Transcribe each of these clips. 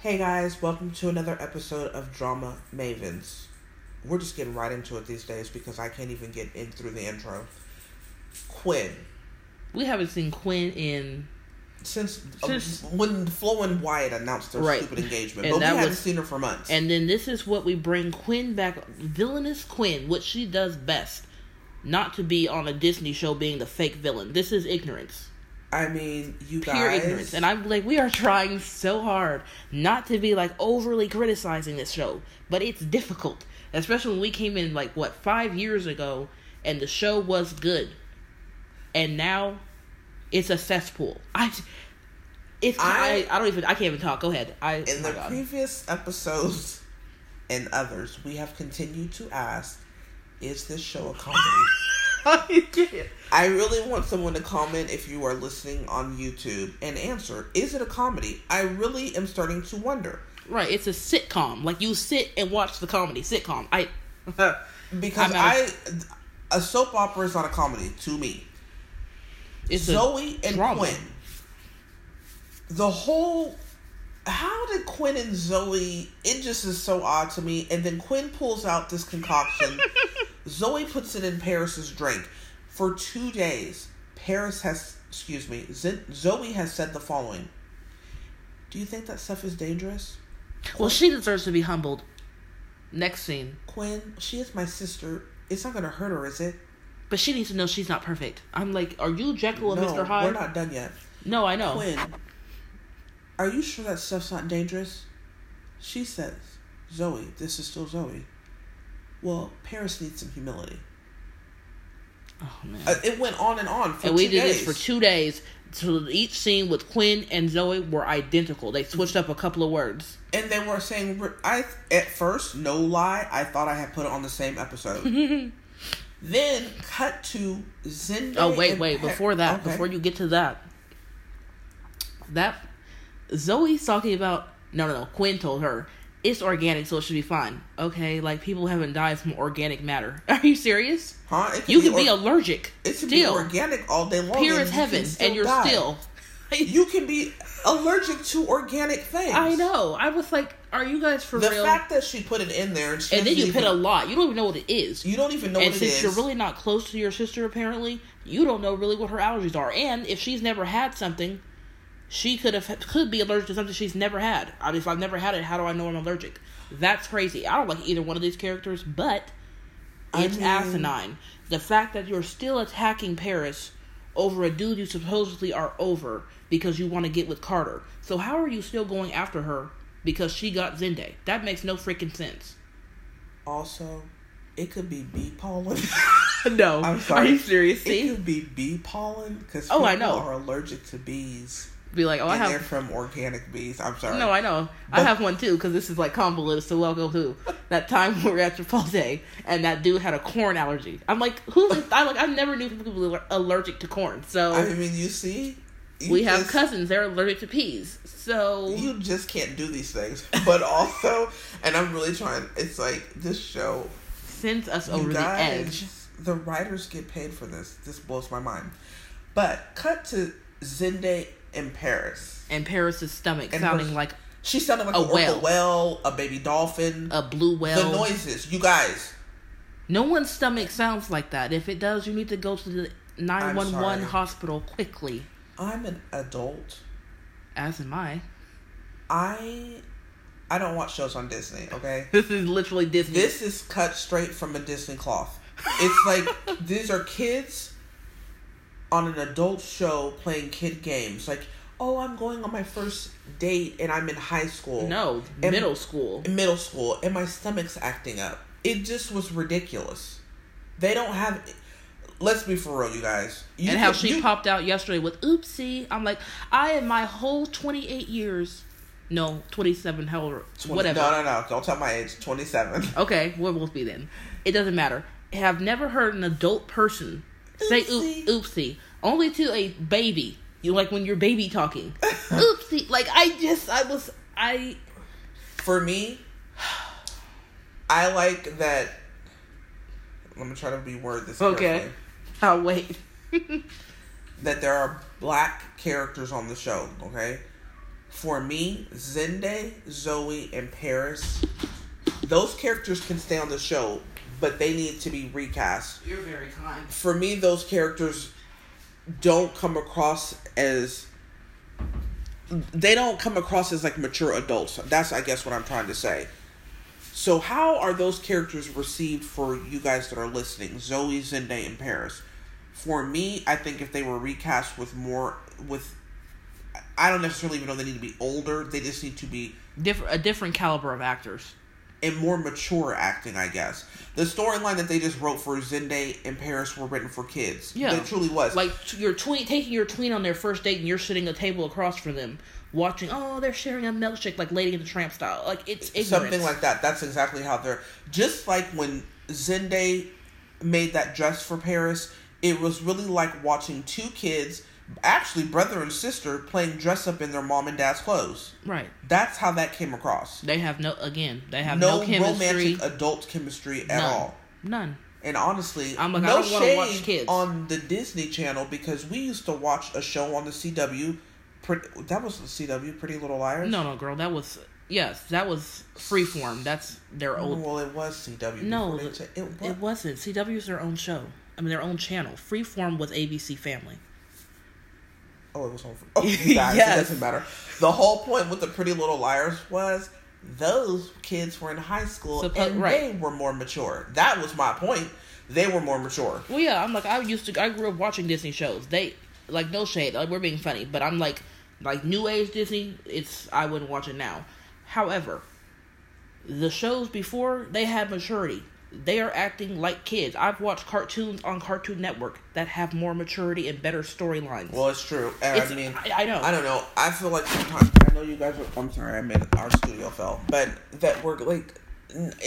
Hey guys, welcome to another episode of Drama Mavens. We're just getting right into it these days because I can't even get in through the intro. Quinn. We haven't seen Quinn in Since, Since- uh, when Flo and Wyatt announced their Right. stupid engagement, And but we haven't was- seen her for months. and then this is what we bring Quinn back villainous Quinn, what she does best. Not to be on a Disney show being the fake villain. This is ignorance. I mean, you Pure guys. ignorance. And I'm like, we are trying so hard not to be like overly criticizing this show. But it's difficult. Especially when we came in like what, five years ago and the show was good. And now it's a cesspool. I it's I- I, I don't even I can't even talk. Go ahead. I in the God. previous episodes and others, we have continued to ask, is this show a comedy? I can't. I really want someone to comment if you are listening on YouTube and answer, is it a comedy? I really am starting to wonder. Right, it's a sitcom. Like you sit and watch the comedy sitcom. I Because I'm I not a soap opera is not a comedy to me. it's Zoe and drama. Quinn. The whole how did Quinn and Zoe it just is so odd to me and then Quinn pulls out this concoction. Zoe puts it in Paris's drink. For 2 days, Paris has excuse me, Z- Zoe has said the following. Do you think that stuff is dangerous? Well, she deserves to be humbled. Next scene. Quinn, she is my sister. It's not going to hurt her, is it? But she needs to know she's not perfect. I'm like, are you Jekyll and no, Mr. Hyde? we're not done yet. No, I know. Quinn, are you sure that stuff's not dangerous? She says, Zoe, this is still Zoe. Well, Paris needs some humility. Oh man. Uh, it went on and on for and we did days. this for two days. So each scene with Quinn and Zoe were identical. They switched up a couple of words. and they were saying, I at first, no lie, I thought I had put it on the same episode. then cut to Zende. Oh wait, wait! Pa- Before that, Okay. before you get to that, that Zoe's talking about. No, no, no. Quinn told her it's organic, so it should be fine. Okay, like people haven't died from organic matter. Are you serious? huh? Could You can be or- allergic. It could still, be organic all day long. pure as can heaven, and you're die. still. You can be allergic to organic things. I know. I was like, "Are you guys for The real?" The fact that she put it in there and she and then you put a lot. You don't even know what it is. You don't even know and what it since is. you're really not close to your sister, apparently, you don't know really what her allergies are. And if she's never had something, she could have could be allergic to something she's never had. I mean, if I've never had it, how do I know I'm allergic? That's crazy. I don't like either one of these characters, but I it's mean- asinine. The fact that you're still attacking Paris over a dude you supposedly are over because you want to get with Carter. So how are you still going after her because she got Zende? That makes no freaking sense. also, it could be bee pollen. no, I'm sorry. Are you serious? It could be bee pollen because Oh, I know. are allergic to bees, be like, oh, I and they're have. from organic bees. I'm sorry. No, I know. I have one too because this is like convoluted. So welcome to that time we were at Chipotle and that dude had a corn allergy. I'm like, who's? I like. I never knew people were allergic to corn. So I mean, you see, you we have cousins. They're allergic to peas. So You just can't do these things. But also, and I'm really trying. It's like this show sends us over the edge. The writers get paid for this. This blows my mind. But cut to Zende in Paris. And Paris's stomach And sounding her- like She sounded like A a, whale. whale, a baby dolphin. a blue whale. the noises, you guys. No one's stomach sounds like that. If it does, you need to go to the 911 hospital quickly. I'm an adult. As am I. I I don't watch shows on Disney. Okay, This is literally Disney. this is cut straight from a Disney cloth. It's like these are kids on an adult show playing kid games. Like, oh, I'm going on my first date and I'm in high school. no, And- middle school. middle school and my stomach's acting up. It just was ridiculous. They don't have. Let's be for real, you guys. You and how she you- popped out yesterday with oopsie. I'm like, I in my whole 28 years, no, 27, however, 20 whatever. No, no, no. Don't tell my age. Twenty-seven. Okay, we'll both be then. It doesn't matter. Have never heard an adult person say Oopsie. oop, oopsie. Only to a baby. You like when you're baby talking. oopsie. Like I just, I was, I. For me, I like that. Let me try to be word this Okay. carefully. I'll wait. That there are black characters on the show. Okay. For me, Zende, Zoe, and Paris, those characters can stay on the show, but they need to be recast. You're very kind. For me, those characters don't come across as they don't come across as like mature adults. That's I guess what I'm trying to say. So how are those characters received for you guys that are listening? Zoe, Zende, and Paris. For me, I think if they were recast with more with I don't necessarily even know they need to be older. They just need to be Different, a different caliber of actors. And more mature acting, I guess. The storyline that they just wrote for Zende and Paris were written for kids. Yeah. It truly was. Like t- your tween, taking your tween on their first date, and you're sitting a table across from them, watching. Oh, they're sharing a milkshake, like Lady in the Tramp style. Like it's ignorance. Something like that. That's exactly how they're. Just like when Zende made that dress for Paris, it was really like watching two kids, actually brother and sister, playing dress up in their mom and dad's clothes. Right. That's how that came across. They have no. Again, they have no, No, chemistry. romantic adult chemistry at None. all. None. And honestly, I'm like, I no don't shade watch kids. on the Disney Channel because we used to watch a show on the CW. Pretty, that was the CW, Pretty Little Liars. No, no, girl. That was yes. That was Freeform. That's their old. well, it was CW. No, the- it, It wasn't. CW's their own show. I mean, their own channel. Freeform was ABC Family. Oh, it was on. Oh, guys, Yes. it doesn't matter. The whole point with the Pretty Little Liars was those kids were in high school Suppo- and right. they were more mature. That was my point. They were more mature. Well, yeah, I'm like I used to. I grew up watching Disney shows. They like no shade. Like we're being funny, but I'm like like new age Disney. It's I wouldn't watch it now. However, the shows before they had maturity. They are acting like kids. I've watched cartoons on Cartoon Network that have more maturity and better storylines. Well, it's true. It's- I mean, I- I know. I don't know. I feel like sometimes I know you guys. Are, I'm sorry, I made our studio fell, but that we're like,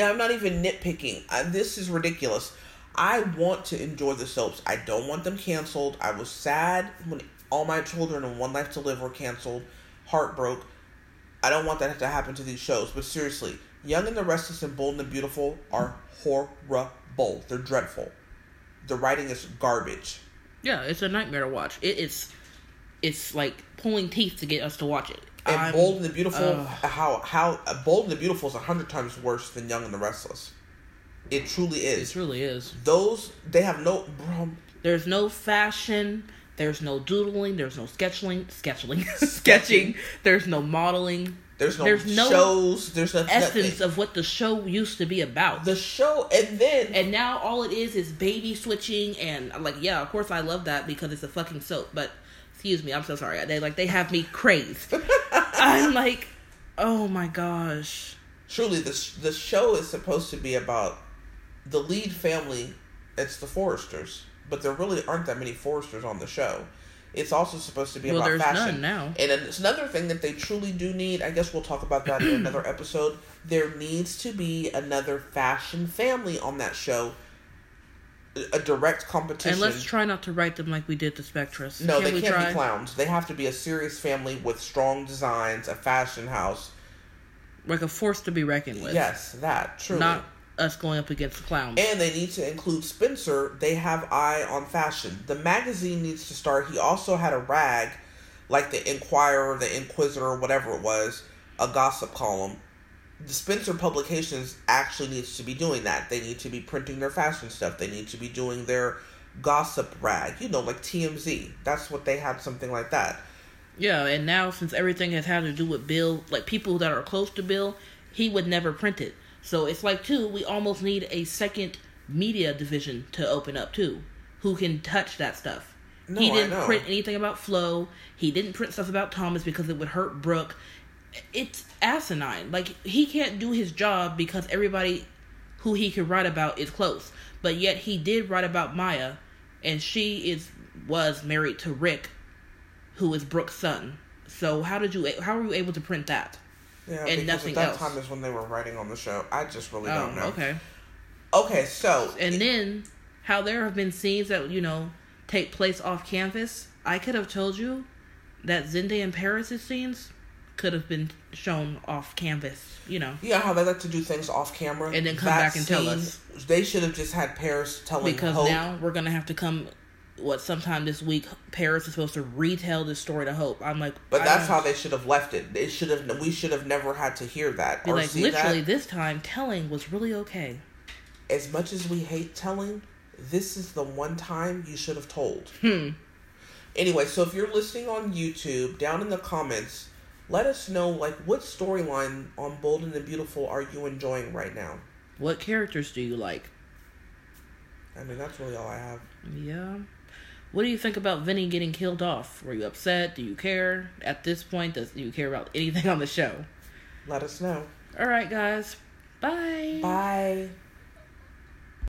I'm not even nitpicking. I, this is ridiculous. I want to enjoy the soaps. I don't want them canceled. I was sad when all my children and One Life to Live were canceled. Heart broke. I don't want that to happen to these shows. But seriously, Young and the Restless and Bold and the Beautiful are horrible. They're dreadful. The writing is garbage. yeah, it's a nightmare to watch. It's it's like pulling teeth to get us to watch it. And I'm- Bold and the Beautiful, ugh. how how uh, Bold and the Beautiful is a hundred times worse than Young and the Restless. It truly is. It truly is. Those they have no. Bro, There's no fashion. There's no doodling. There's no sketching. Sketching. sketching. There's no modeling. There's no There's no shows. There's no Essence nothing. of what the show used to be about. the show, and then and now all it is is baby switching and I'm like, yeah, of course I love that because it's a fucking soap. But excuse me, I'm so sorry. They like they have me crazed. I'm like, oh my gosh. truly the the show is supposed to be about the lead family. It's the Forresters, but there really aren't that many Forresters on the show. It's also supposed to be Well, about there's fashion none now. And it's another thing that they truly do need. I guess we'll talk about that in another episode. There needs to be another fashion family on that show. A- direct competition. And let's try not to write them like we did the Spectras. no, Can they can't try? be clowns. They have to be a serious family with strong designs, a fashion house. Like a force to be reckoned with. Yes, that true. Not us going up against the clowns. And they need to include Spencer. They have eye on fashion. The magazine needs to start. He also had a rag, like the Inquirer, the Inquisitor, whatever it was, a gossip column. The Spencer Publications actually needs to be doing that. They need to be printing their fashion stuff. They need to be doing their gossip rag. You know, like TMZ. That's what they had, something like that. Yeah, and now since everything has had to do with Bill, like people that are close to Bill, he would never print it. So it's like too, we almost need a second media division to open up too, who can touch that stuff. No, he didn't print anything about Flo. He didn't print stuff about Thomas because it would hurt Brooke. It's asinine. Like he can't do his job because everybody who he could write about is close. But yet he did write about Maya, and she is was married to Rick, who is Brooke's son. So how did you how were you able to print that? Yeah, And because nothing at that else. time is when they were writing on the show. I just really Oh, don't know. okay. Okay, so And then how there have been scenes that you know take place off canvas. I could have told you that Zende and Paris' scenes could have been shown off canvas. You know, Yeah, how they like to do things off camera. And then come back and tell us. They should have just had Paris telling because Hope. now we're gonna have to come what sometime this week Paris is supposed to retell this story to Hope. I'm like, But I that's how they should have left it. It should have. We should have never had to hear that or like literally that. this time telling was really okay. As much as we hate telling, this is the one time you should have told. Hmm. Anyway, so if you're listening on YouTube, down in the comments, let us know like what storyline on Bold and the Beautiful are you enjoying right now. What characters do you like? I mean, that's really all I have. Yeah. What do you think about Vinny getting killed off? Were you upset? Do you care? At this point, does do you care about anything on the show? Let us know. All right, guys. Bye. Bye.